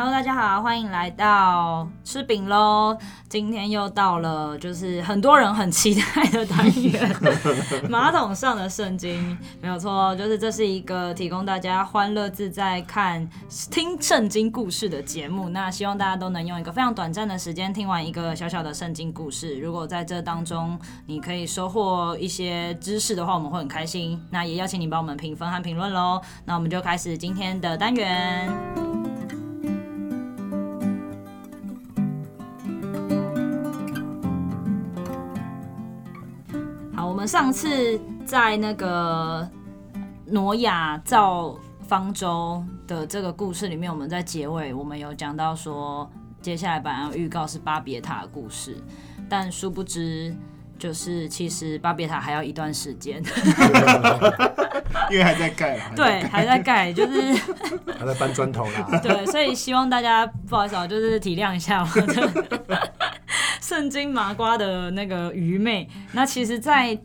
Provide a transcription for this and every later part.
Hello，大家好，欢迎来到吃饼喽。今天又到了，就是很多人很期待的单元—— 马桶上的圣经。没有错，就是这是一个提供大家欢乐自在看听圣经故事的节目。那希望大家都能用一个非常短暂的时间听完一个小小的圣经故事。如果在这当中你可以收获一些知识的话，我们会很开心。那也邀请你帮我们评分和评论喽。那我们就开始今天的单元。们上次在那个挪亚造方舟的这个故事里面，我们在结尾我们有讲到说，接下来本来预告是巴别塔的故事，但殊不知就是其实巴别塔还要一段时间，因为还在盖啊，对，还在盖，就是还在搬砖头啦，对，所以希望大家不好意思啊，就是体谅一下我的圣经麻瓜的那个愚昧。那其实，在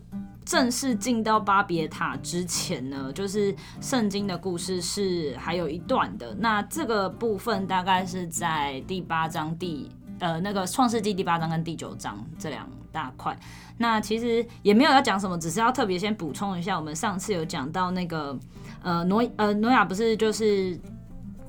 正式进到巴别塔之前呢，就是圣经的故事是还有一段的。那这个部分大概是在第八章第呃那个创世纪第八章跟第九章这两大块。那其实也没有要讲什么，只是要特别先补充一下，我们上次有讲到那个呃挪呃挪亚不是就是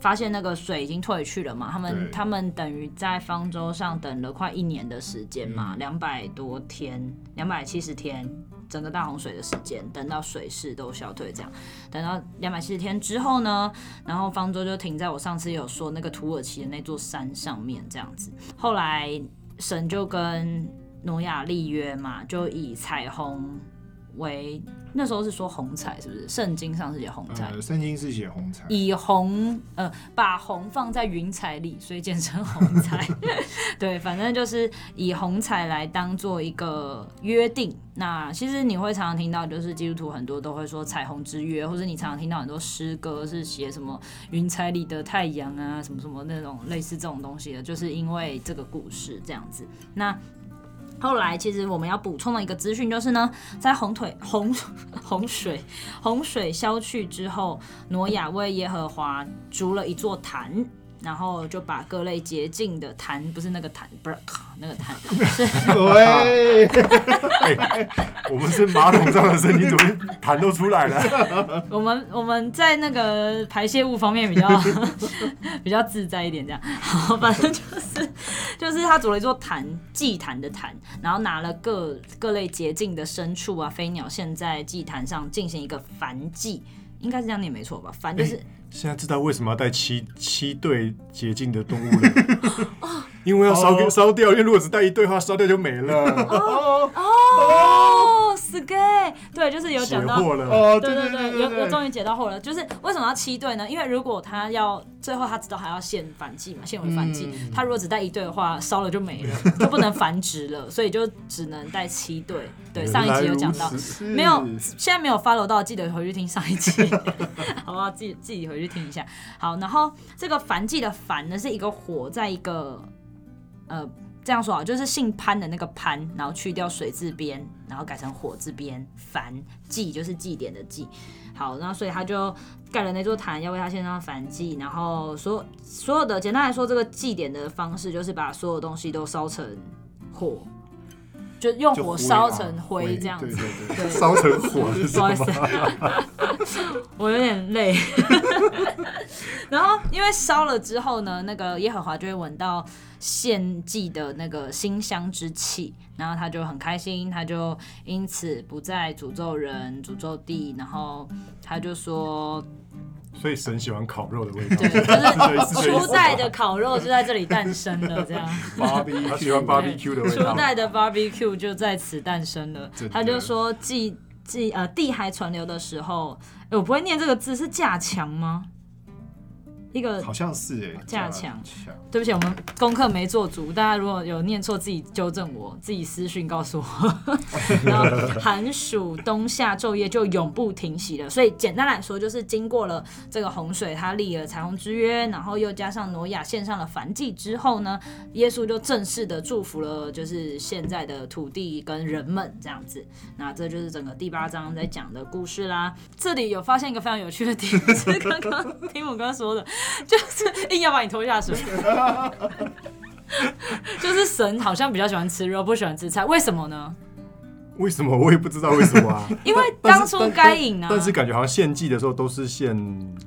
发现那个水已经退去了嘛？他们他们等于在方舟上等了快一年的时间嘛，两百多天，两百七十天。整个大洪水的时间，等到水势都消退，这样等到两百七十天之后呢，然后方舟就停在我上次有说那个土耳其的那座山上面，这样子。后来神就跟挪亚立约嘛，就以彩虹为。那时候是说红彩是不是？圣经上是写红彩，呃，圣经是写红彩，以红呃把红放在云彩里，所以简称红彩。对，反正就是以红彩来当做一个约定。那其实你会常常听到，就是基督徒很多都会说彩虹之约，或者你常常听到很多诗歌是写什么云彩里的太阳啊，什么什么那种类似这种东西的，就是因为这个故事这样子。那后来，其实我们要补充的一个资讯就是呢，在红腿 洪洪水洪水消去之后，挪亚为耶和华筑了一座坛。然后就把各类洁净的痰，不是那个痰，不是那个坛。喂，我们是马桶上的圣经，怎么痰都出来了？我们我们在那个排泄物方面比较 比较自在一点，这样。好，反正就是就是他组了一座坛，祭坛的坛，然后拿了各各类洁净的牲畜啊、飞鸟，现在祭坛上进行一个燔祭，应该是这样念没错吧？反正就是。欸现在知道为什么要带七七对洁净的动物了，因为要烧给烧掉，因为如果只带一对的话，烧掉就没了。哦哦，是给，对，就是有讲到哦，对对对，有有终于解到惑了，就是为什么要七对呢？因为如果他要最后他知道还要献燔祭嘛，限为燔祭，他如果只带一对的话，烧了就没了，就不能繁殖了，所以就只能带七对。对，上一集有讲到，没有，现在没有 follow 到，记得回去听上一集，好不好？自己自己回去听一下。好，然后这个燔祭的繁呢，是一个火在一个，呃，这样说啊，就是姓潘的那个潘，然后去掉水字边，然后改成火字边，凡祭就是祭典的祭。好，那所以他就盖了那座坛，要为他献上凡祭，然后所所有的简单来说，这个祭典的方式就是把所有东西都烧成火。就用火烧成灰这样子，对，烧成火。不好意思，我有点累。然后因为烧了之后呢，那个耶和华就会闻到献祭的那个馨香之气，然后他就很开心，他就因此不再诅咒人、诅咒地，然后他就说。所以神喜欢烤肉的味道，对，就是 初代的烤肉就在这里诞生了，这样。他喜欢 barbecue 的味道。初代的 barbecue 就在此诞生了。他就说，祭祭呃地还存留的时候，欸，我不会念这个字，是架墙吗？一个好像是哎，架强。对不起，我们功课没做足，大家如果有念错，自己纠正我，自己私讯告诉我。然后寒暑冬夏昼夜就永不停息了。所以简单来说，就是经过了这个洪水，他立了彩虹之约，然后又加上挪亚献上了燔祭之后呢，耶稣就正式的祝福了，就是现在的土地跟人们这样子。那这就是整个第八章在讲的故事啦。这里有发现一个非常有趣的点，是刚刚 听我刚刚说的。就是硬要把你拖下水。就是神好像比较喜欢吃肉，不喜欢吃菜，为什么呢？为什么？我也不知道为什么啊？因为当初该隐啊，但是感觉好像献祭的时候都是献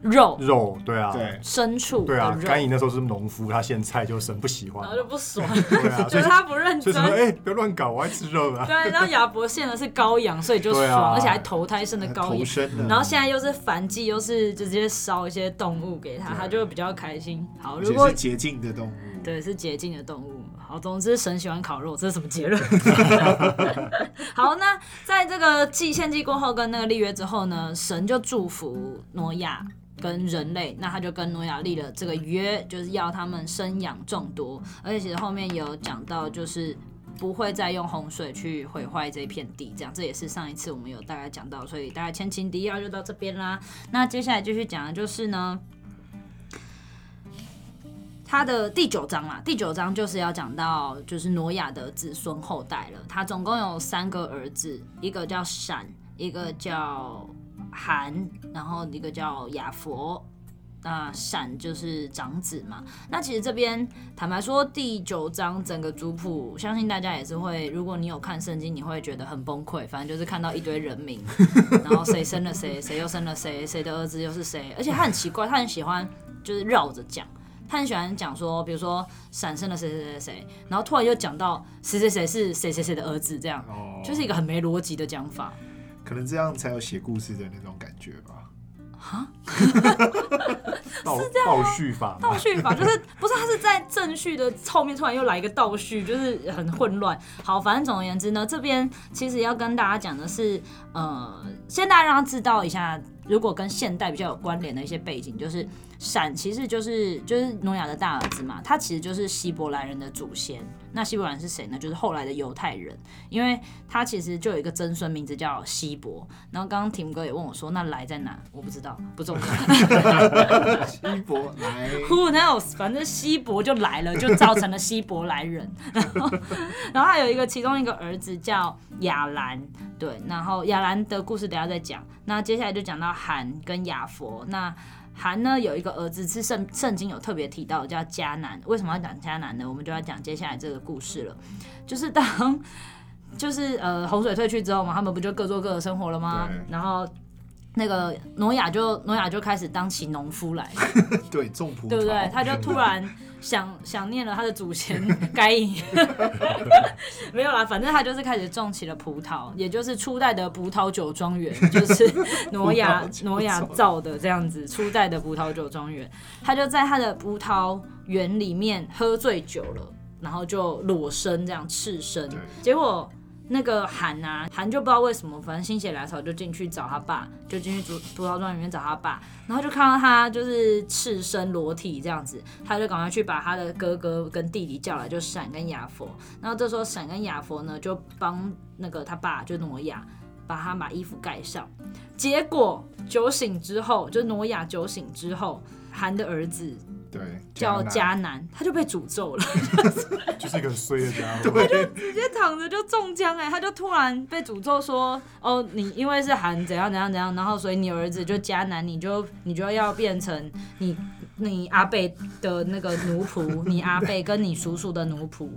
肉。肉，对啊，对，牲畜，对啊。该隐那时候是农夫，他献菜就神不喜欢，然后就不爽，对啊，觉得他不认真，哎、欸，不要乱搞，我爱吃肉啊。对，然后亚伯献的是羔羊，所以就爽，而且还投胎生的羔羊，然后现在又是燔祭，又是直接烧一些动物给他，他就会比较开心。好，如果是洁净的动物，对，是洁净的动物。好，总之神喜欢烤肉，这是什么结论？好，那在这个祭献祭过后跟那个立约之后呢，神就祝福挪亚跟人类，那他就跟挪亚立了这个约，就是要他们生养众多，而且其实后面有讲到，就是不会再用洪水去毁坏这一片地，这样这也是上一次我们有大概讲到，所以大概前情提要就到这边啦。那接下来继续讲的就是呢。他的第九章啦，第九章就是要讲到就是挪亚的子孙后代了。他总共有三个儿子，一个叫闪，一个叫含，然后一个叫雅佛。那闪就是长子嘛。那其实这边坦白说，第九章整个族谱，相信大家也是会，如果你有看圣经，你会觉得很崩溃。反正就是看到一堆人名，然后谁生了谁，谁又生了谁，谁的儿子又是谁。而且他很奇怪，他很喜欢就是绕着讲。他很喜欢讲说，比如说闪生了谁谁谁谁，然后突然又讲到谁谁谁是谁谁谁的儿子，这样，哦、就是一个很没逻辑的讲法。可能这样才有写故事的那种感觉吧？哈？倒是这样倒叙法？倒叙法就是不是他是在正序的后面突然又来一个倒叙，就是很混乱。好，反正总而言之呢，这边其实要跟大家讲的是，呃，先大家让他知道一下，如果跟现代比较有关联的一些背景，就是。闪其实就是就是挪亚的大儿子嘛，他其实就是希伯来人的祖先。那希伯来人是谁呢？就是后来的犹太人，因为他其实就有一个曾孙名字叫希伯。然后刚刚婷哥也问我说，那来在哪？我不知道，不重要。希伯来，Who knows？反正希伯就来了，就造成了希伯来人。然后，然后还有一个其中一个儿子叫亚兰，对，然后亚兰的故事等下再讲。那接下来就讲到韩跟雅佛，那。含呢有一个儿子，是圣圣经有特别提到叫迦南。为什么要讲迦南呢？我们就要讲接下来这个故事了。就是当就是呃洪水退去之后嘛，他们不就各做各的生活了吗？然后那个挪亚就挪亚就开始当起农夫来，对，种葡萄，对不对？他就突然。想想念了他的祖先 该隐，没有啦，反正他就是开始种起了葡萄，也就是初代的葡萄酒庄园，就是挪亚挪亚造的这样子，初代的葡萄酒庄园，他就在他的葡萄园里面喝醉酒了，然后就裸身这样赤身，结果。那个韩啊，韩就不知道为什么，反正心血来潮就进去找他爸，就进去葡葡萄庄里面找他爸，然后就看到他就是赤身裸体这样子，他就赶快去把他的哥哥跟弟弟叫来，就闪跟雅佛。然后这时候闪跟雅佛呢就帮那个他爸就挪亚把他把衣服盖上，结果酒醒之后，就挪亚酒醒之后，韩的儿子。对，叫迦南，他就被诅咒了，就是一个衰的家伙，他就直接躺着就中枪哎，他就突然被诅咒说，哦，你因为是韩怎样怎样怎样，然后所以你儿子就迦南，你就你就要变成 你你阿贝的那个奴仆，你阿贝跟你叔叔的奴仆。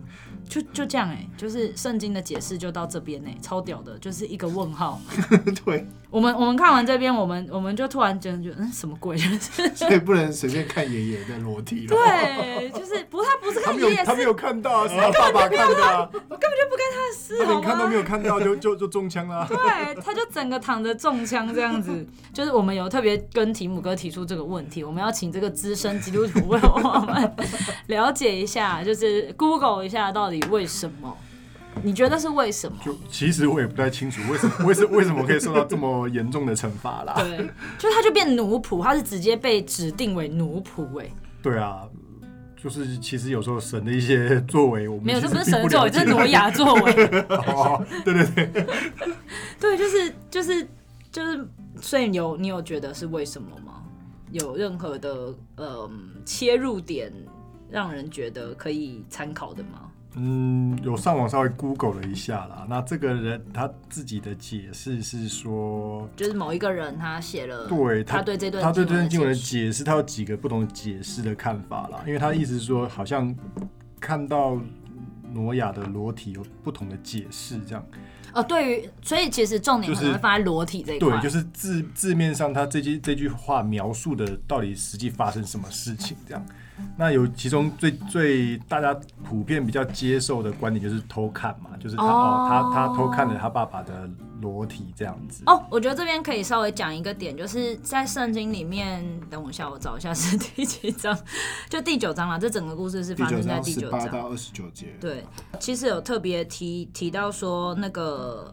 就就这样哎、欸，就是圣经的解释就到这边哎、欸，超屌的，就是一个问号。对，我们我们看完这边，我们我们就突然觉得，嗯，什么鬼？所以不能随便看爷爷在裸体了。对，就是不，他不是看爷爷，他没有看到，是他爸爸看到。我，根本就不跟他的事，他连看都没有看到，就就就中枪了。对，他就整个躺着中枪这样子。就是我们有特别跟提姆哥提出这个问题，我们要请这个资深基督徒为我们 了解一下，就是 Google 一下到底。为什么？你觉得是为什么？就其实我也不太清楚为什么，为什为什么可以受到这么严重的惩罚啦？对，就他就变奴仆，他是直接被指定为奴仆哎。对啊，就是其实有时候神的一些作为，我们没有，这不是神的作为，这是挪亚作为 哦。对对对，对，就是就是就是，所以有你有觉得是为什么吗？有任何的呃切入点让人觉得可以参考的吗？嗯，有上网稍微 Google 了一下啦。那这个人他自己的解释是说，就是某一个人他写了，对他，他对这段他对这段经文的解释，他有几个不同的解释的看法啦。因为他的意思是说，好像看到挪亚的裸体有不同的解释，这样。哦，对于，所以其实重点可能会放在裸体这一块。对，就是字字面上他这句这句话描述的到底实际发生什么事情这样。那有其中最最大家普遍比较接受的观点就是偷看嘛，就是他哦，哦他他偷看了他爸爸的裸体这样子。哦，我觉得这边可以稍微讲一个点，就是在圣经里面，等我一下，我找一下是第几章，就第九章了。这整个故事是发生在第九章，十八到二十九节。对，其实有特别提提到说，那个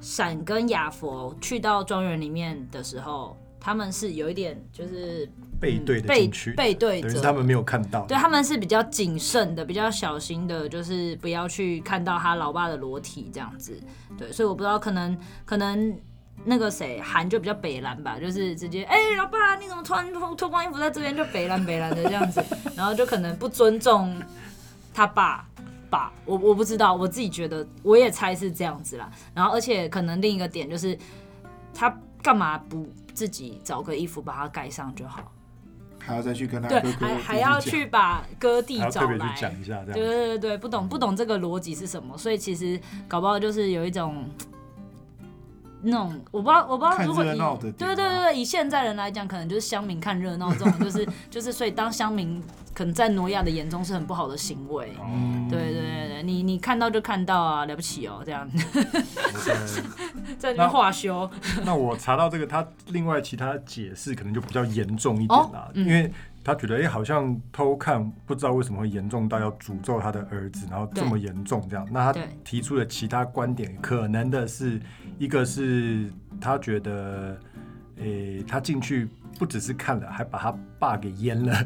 闪跟亚佛去到庄园里面的时候，他们是有一点就是。背对的进去，背对着，他们没有看到。对，他们是比较谨慎的，比较小心的，就是不要去看到他老爸的裸体这样子。对，所以我不知道，可能可能那个谁韩就比较北蓝吧，就是直接哎、欸，老爸你怎么穿脱光衣服在这边就北蓝北蓝的这样子，然后就可能不尊重他爸爸。我我不知道，我自己觉得我也猜是这样子啦。然后而且可能另一个点就是他干嘛不自己找个衣服把它盖上就好？还要再去跟他哥哥对，还还要去把哥弟找来，讲一下，对对对对，不懂不懂这个逻辑是什么，所以其实搞不好就是有一种那种我不知道我不知道，如果以对对对对以现在人来讲，可能就是乡民看热闹这种，就是 就是所以当乡民可能在挪亚的眼中是很不好的行为，嗯、对对对对，你你看到就看到啊，了不起哦这样. 在那话修。那我查到这个，他另外其他解释可能就比较严重一点啦，哦嗯、因为他觉得哎、欸，好像偷看不知道为什么会严重到要诅咒他的儿子，然后这么严重这样。那他提出的其他观点，可能的是一个是他觉得，诶、欸，他进去不只是看了，还把他爸给淹了。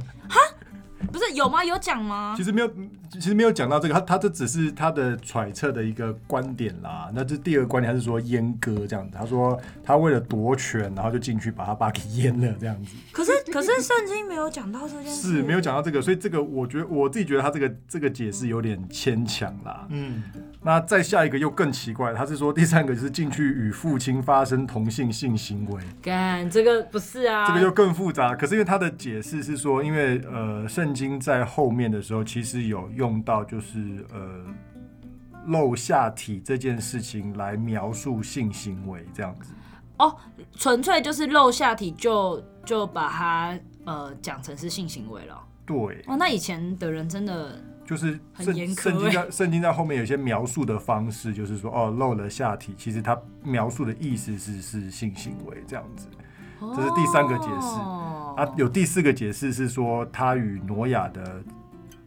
不是有吗？有讲吗？其实没有，其实没有讲到这个。他他这只是他的揣测的一个观点啦。那这第二个观点，他是说阉割这样子。他说他为了夺权，然后就进去把他爸给阉了这样子。可是可是圣经没有讲到这件事，是没有讲到这个，所以这个我觉得我自己觉得他这个这个解释有点牵强啦。嗯。那再下一个又更奇怪，他是说第三个就是进去与父亲发生同性性行为。干，这个不是啊。这个就更复杂。可是因为他的解释是说，因为呃，圣经在后面的时候其实有用到就是呃露下体这件事情来描述性行为这样子。哦，纯粹就是露下体就就把它呃讲成是性行为了。对。哦，那以前的人真的。就是圣圣经在圣经在后面有些描述的方式，就是说哦露了下体，其实他描述的意思是是性行为这样子，这是第三个解释。哦、啊，有第四个解释是说他与挪亚的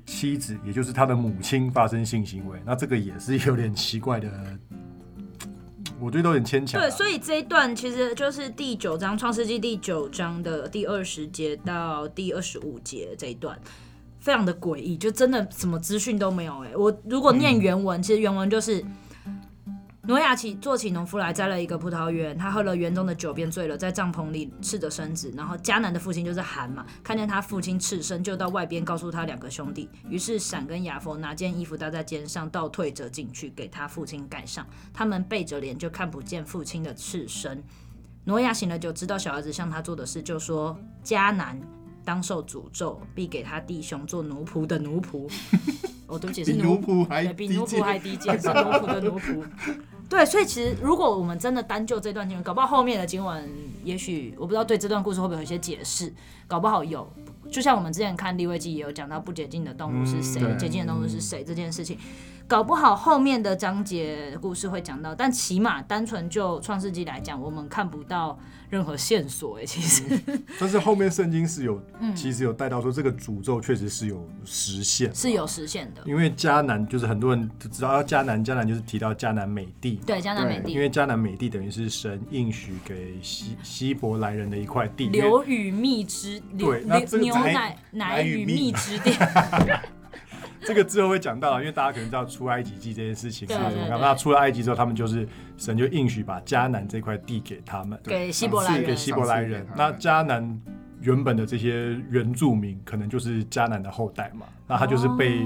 妻子，也就是他的母亲发生性行为，那这个也是有点奇怪的，我觉得都有点牵强。对，所以这一段其实就是第九章创世纪第九章的第二十节到第二十五节这一段。非常的诡异，就真的什么资讯都没有哎、欸。我如果念原文，嗯、其实原文就是挪亚起做起农夫来，栽了一个葡萄园，他喝了园中的酒，便醉了，在帐篷里赤着身子。然后迦南的父亲就是含嘛，看见他父亲赤身，就到外边告诉他两个兄弟。于是闪跟亚佛拿件衣服搭在肩上，倒退着进去给他父亲盖上。他们背着脸，就看不见父亲的赤身。挪亚醒了，就知道小儿子向他做的事，就说迦南。当受诅咒，必给他弟兄做奴仆的奴仆。哦，对不起，是奴仆 还比奴仆还低贱，是奴仆的奴仆。对，所以其实如果我们真的单就这段经文，搞不好后面的经文，也许我不知道对这段故事会不会有一些解释，搞不好有。就像我们之前看立位记也有讲到不洁净的动物是谁，洁净、嗯、的动物是谁这件事情。搞不好后面的章节故事会讲到，但起码单纯就创世纪来讲，我们看不到任何线索哎、欸，其实、嗯。但是后面圣经是有，嗯、其实有带到说这个诅咒确实是有实现，是有实现的。因为迦南就是很多人都知道迦南，迦南就是提到迦南美地，对迦南美地，因为迦南美地等于是神应许给希希伯来人的一块地，流与蜜之地，对，那牛奶奶与蜜之地。这个之后会讲到，因为大家可能知道出埃及记这件事情是什么。那出了埃及之后，他们就是神就应许把迦南这块地给他们，给希伯来人。给希伯来人。那迦南原本的这些原住民，可能就是迦南的后代嘛。那他就是被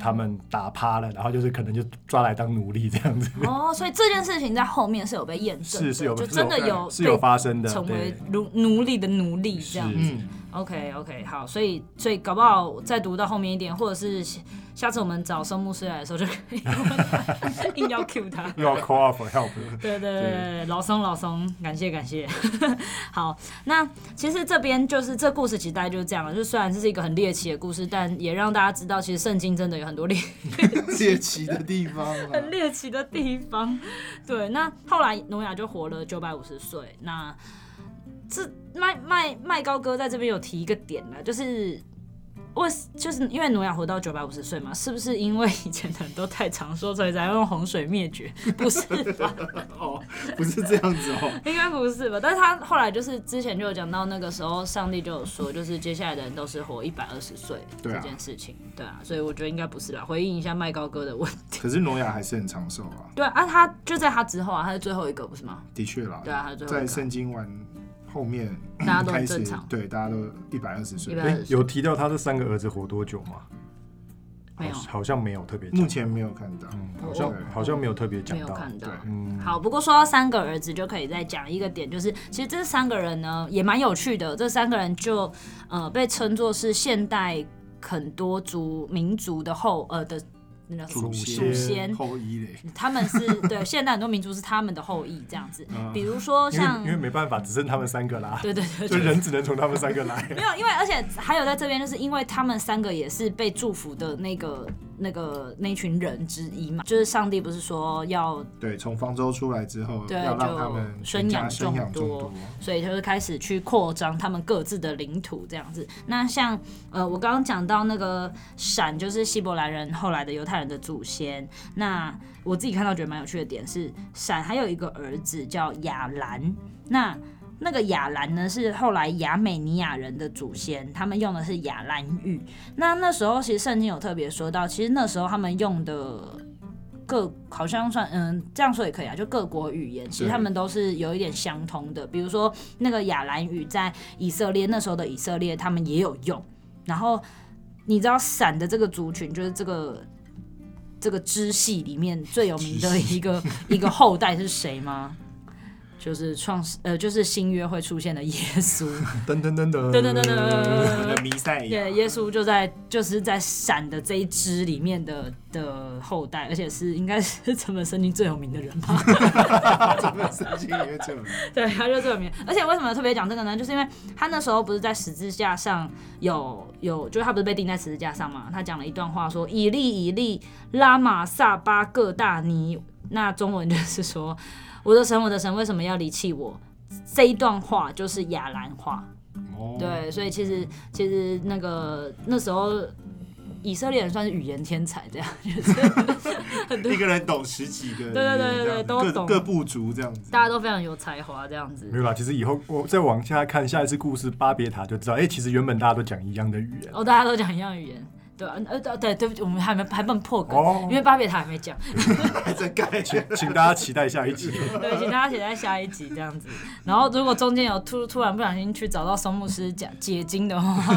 他们打趴了，然后就是可能就抓来当奴隶这样子。哦，所以这件事情在后面是有被验证，是是有就真的有是有发生的，成为奴奴隶的奴隶这样子。OK OK，好，所以所以搞不好再读到后面一点，或者是下次我们找生牧师来的时候就可以 硬要 cue 他，又 要 call out for help。对对对，对老松老松，感谢感谢。好，那其实这边就是这故事其实大概就是这样了，就虽然这是一个很猎奇的故事，但也让大家知道，其实圣经真的有很多猎猎奇的地方，很猎奇的地方。对，那后来挪亚就活了九百五十岁，那。是麦麦麦高哥在这边有提一个点呢，就是为就是因为挪亚活到九百五十岁嘛，是不是因为以前的人都太长寿，所以才用洪水灭绝？不是吧？哦，不是这样子哦，应该不是吧？但是他后来就是之前就有讲到，那个时候上帝就有说，就是接下来的人都是活一百二十岁这件事情，对啊，所以我觉得应该不是啦。回应一下麦高哥的问题。可是挪亚还是很长寿啊。对啊，他就在他之后啊，他是最后一个，不是吗？的确啦。对啊，他。在圣经完。后面大家都很正常，对，大家都一百二十岁。有提到他这三个儿子活多久吗？没有，好像没有特别，目前没有看到，嗯，好像好像没有特别讲到，没有看到。嗯，好，不过说到三个儿子，就可以再讲一个点，就是其实这三个人呢也蛮有趣的，这三个人就呃被称作是现代很多族民族的后呃的。祖先后裔嘞，他们是 对现代很多民族是他们的后裔这样子，比如说像因为没办法，只剩他们三个啦，对对对，就人只能从他们三个来。没有，因为而且还有在这边，就是因为他们三个也是被祝福的那个那个那群人之一嘛，就是上帝不是说要对从方舟出来之后，对，要让他们生养众多，所以就是开始去扩张他们各自的领土这样子。那像呃，我刚刚讲到那个闪，就是希伯来人后来的犹太人的祖先。那我自己看到觉得蛮有趣的点是，闪还有一个儿子叫亚兰。那那个亚兰呢，是后来亚美尼亚人的祖先，他们用的是亚兰语。那那时候其实圣经有特别说到，其实那时候他们用的各好像算嗯这样说也可以啊，就各国语言其实他们都是有一点相通的。比如说那个亚兰语在以色列那时候的以色列他们也有用。然后你知道闪的这个族群就是这个。这个支系里面最有名的一个一个后代是谁吗？就是创世呃，就是新约会出现的耶稣。噔噔噔噔噔噔噔噔，弥赛亚。耶耶稣就在就是在闪的这一支里面的的后代，而且是应该是这本圣经最有名的人吧？这本圣经里面最有名。对，他就最有名。而且为什么特别讲这个呢？就是因为他那时候不是在十字架上有有，就是他不是被钉在十字架上嘛？他讲了一段话说：“以利以利，拉玛撒巴各大尼。”那中文就是说：“我的神，我的神，为什么要离弃我？”这一段话就是亚兰话。哦。对，所以其实其实那个那时候。以色列人算是语言天才，这样 就是很多一个人懂十几个，对对对对对，都懂各部族这样子，大家都非常有才华这样子。没有啦，其实以后我再往下看下一次故事巴别塔就知道，哎、欸，其实原本大家都讲一样的语言，哦，大家都讲一样语言。对，呃，对对对不起，我们还没还不能破梗，哦、因为巴别塔还没讲，还在盖，请请大家期待下一集。对，请大家期待下一集这样子。然后，如果中间有突突然不小心去找到松牧师讲解经的话，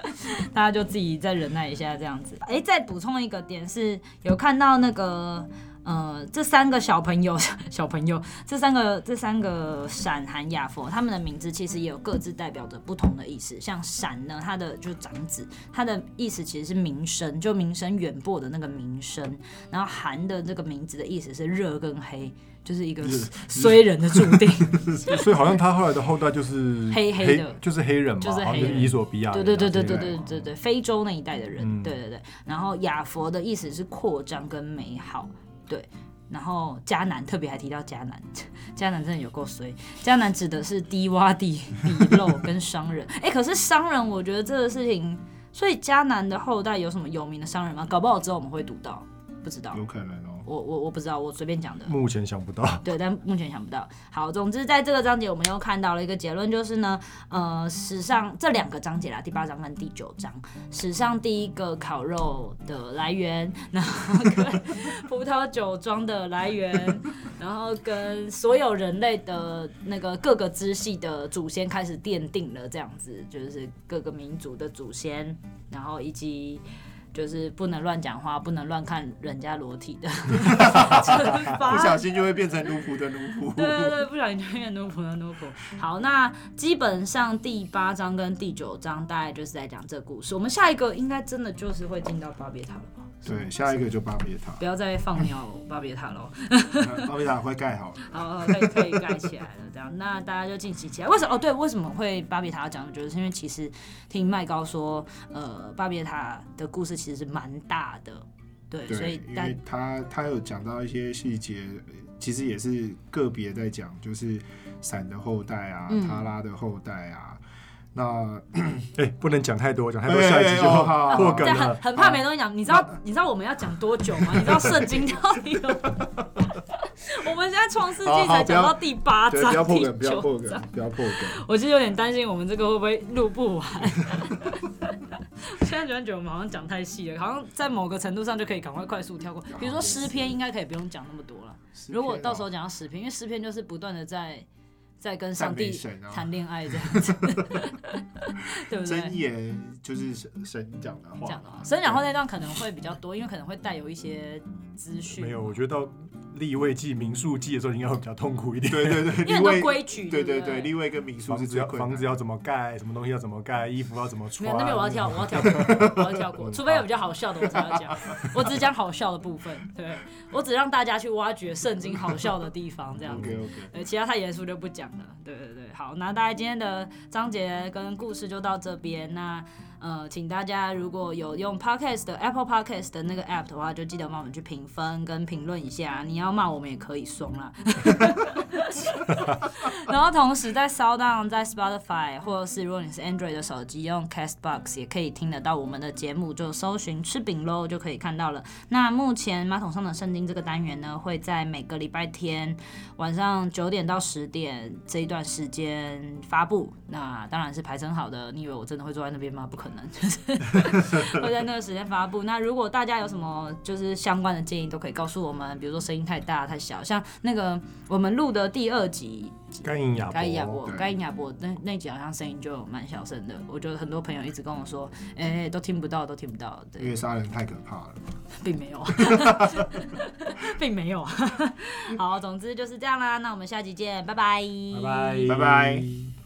大家就自己再忍耐一下这样子。哎，再补充一个点是，有看到那个。呃，这三个小朋友，小朋友，这三个这三个闪、含、雅佛，他们的名字其实也有各自代表着不同的意思。像闪呢，他的就是长子，他的意思其实是名声，就名声远播的那个名声。然后含的这个名字的意思是热跟黑，就是一个衰人的注定。所以好像他后来的后代就是黑黑的，就是黑人嘛，就是黑人，伊索比亚，对对对对对对对对，非洲那一带的人，嗯、对对对。然后雅佛的意思是扩张跟美好。对，然后迦南特别还提到迦南，迦南真的有够衰。迦南指的是低洼地、鄙陋跟商人。哎，可是商人，我觉得这个事情，所以迦南的后代有什么有名的商人吗？搞不好之后我们会读到，不知道。有可能。我我我不知道，我随便讲的。目前想不到。对，但目前想不到。好，总之在这个章节，我们又看到了一个结论，就是呢，呃，史上这两个章节啦，第八章跟第九章，史上第一个烤肉的来源，然后跟葡萄酒庄的来源，然后跟所有人类的那个各个支系的祖先开始奠定了这样子，就是各个民族的祖先，然后以及。就是不能乱讲话，不能乱看人家裸体的 不小心就会变成奴仆的奴仆。对对对，不小心就变奴仆的奴仆。好，那基本上第八章跟第九章大概就是在讲这个故事。我们下一个应该真的就是会进到巴别塔了吧？对，下一个就巴别塔。不要再放鸟巴别塔喽。巴别塔会盖好了。好，可以可以盖起来了。这样，那大家就敬请期待。为什么？哦，对，为什么会巴别塔要讲？就是因为其实听麦高说，呃，巴别塔的故事其实是蛮大的。对，对，所以因为他他有讲到一些细节，其实也是个别在讲，就是闪的后代啊，嗯、他拉的后代啊。那 哎、欸，不能讲太多，讲太多下一集就破梗了。很很怕没东西讲。你知道你知道我们要讲多久吗？你知道圣经到底有？我们现在创世纪才讲到第八章，不要破梗，不要破梗，不要破梗。我其实有点担心我们这个会不会录不完。现在突然觉得我们好像讲太细了，好像在某个程度上就可以赶快快速跳过。比如说诗篇，应该可以不用讲那么多了。如果到时候讲到诗篇，因为诗篇就是不断的在。在跟上帝谈恋爱这样子，对不对？真言就是神讲的话，讲的话，神讲话那段可能会比较多，因为可能会带有一些资讯。没有，我觉得到利未记、民宿记的时候应该会比较痛苦一点。对对对，因为很多规矩。对对对，立位跟民宿是只要房子要怎么盖，什么东西要怎么盖，衣服要怎么穿。没有，那边我要跳，我要跳过，我要跳过，除非有比较好笑的我才要讲。我只讲好笑的部分，对，我只让大家去挖掘圣经好笑的地方，这样子。对，其他太严肃就不讲了。对对对。好，那大家今天的章节跟故事就到这边。那呃，请大家如果有用 Podcast 的 Apple Podcast 的那个 App 的话，就记得帮我们去评分跟评论一下。你要骂我们也可以松啦。然后同时在 Sound，在 Spotify，或者是如果你是 Android 的手机用 Castbox 也可以听得到我们的节目，就搜寻吃饼喽就可以看到了。那目前马桶上的圣经这个单元呢，会在每个礼拜天晚上九点到十点这一段时间发布。那当然是排成好的。你以为我真的会坐在那边吗？不可能。就是会在那个时间发布。那如果大家有什么就是相关的建议，都可以告诉我们。比如说声音太大太小，像那个我们录的第二集该隐亚伯，该隐亚伯，该隐亚伯那那集好像声音就蛮小声的。我觉得很多朋友一直跟我说，哎、欸，都听不到，都听不到。对，因为杀人太可怕了，并没有，并没有。好，总之就是这样啦。那我们下集见，拜拜，拜拜，拜拜。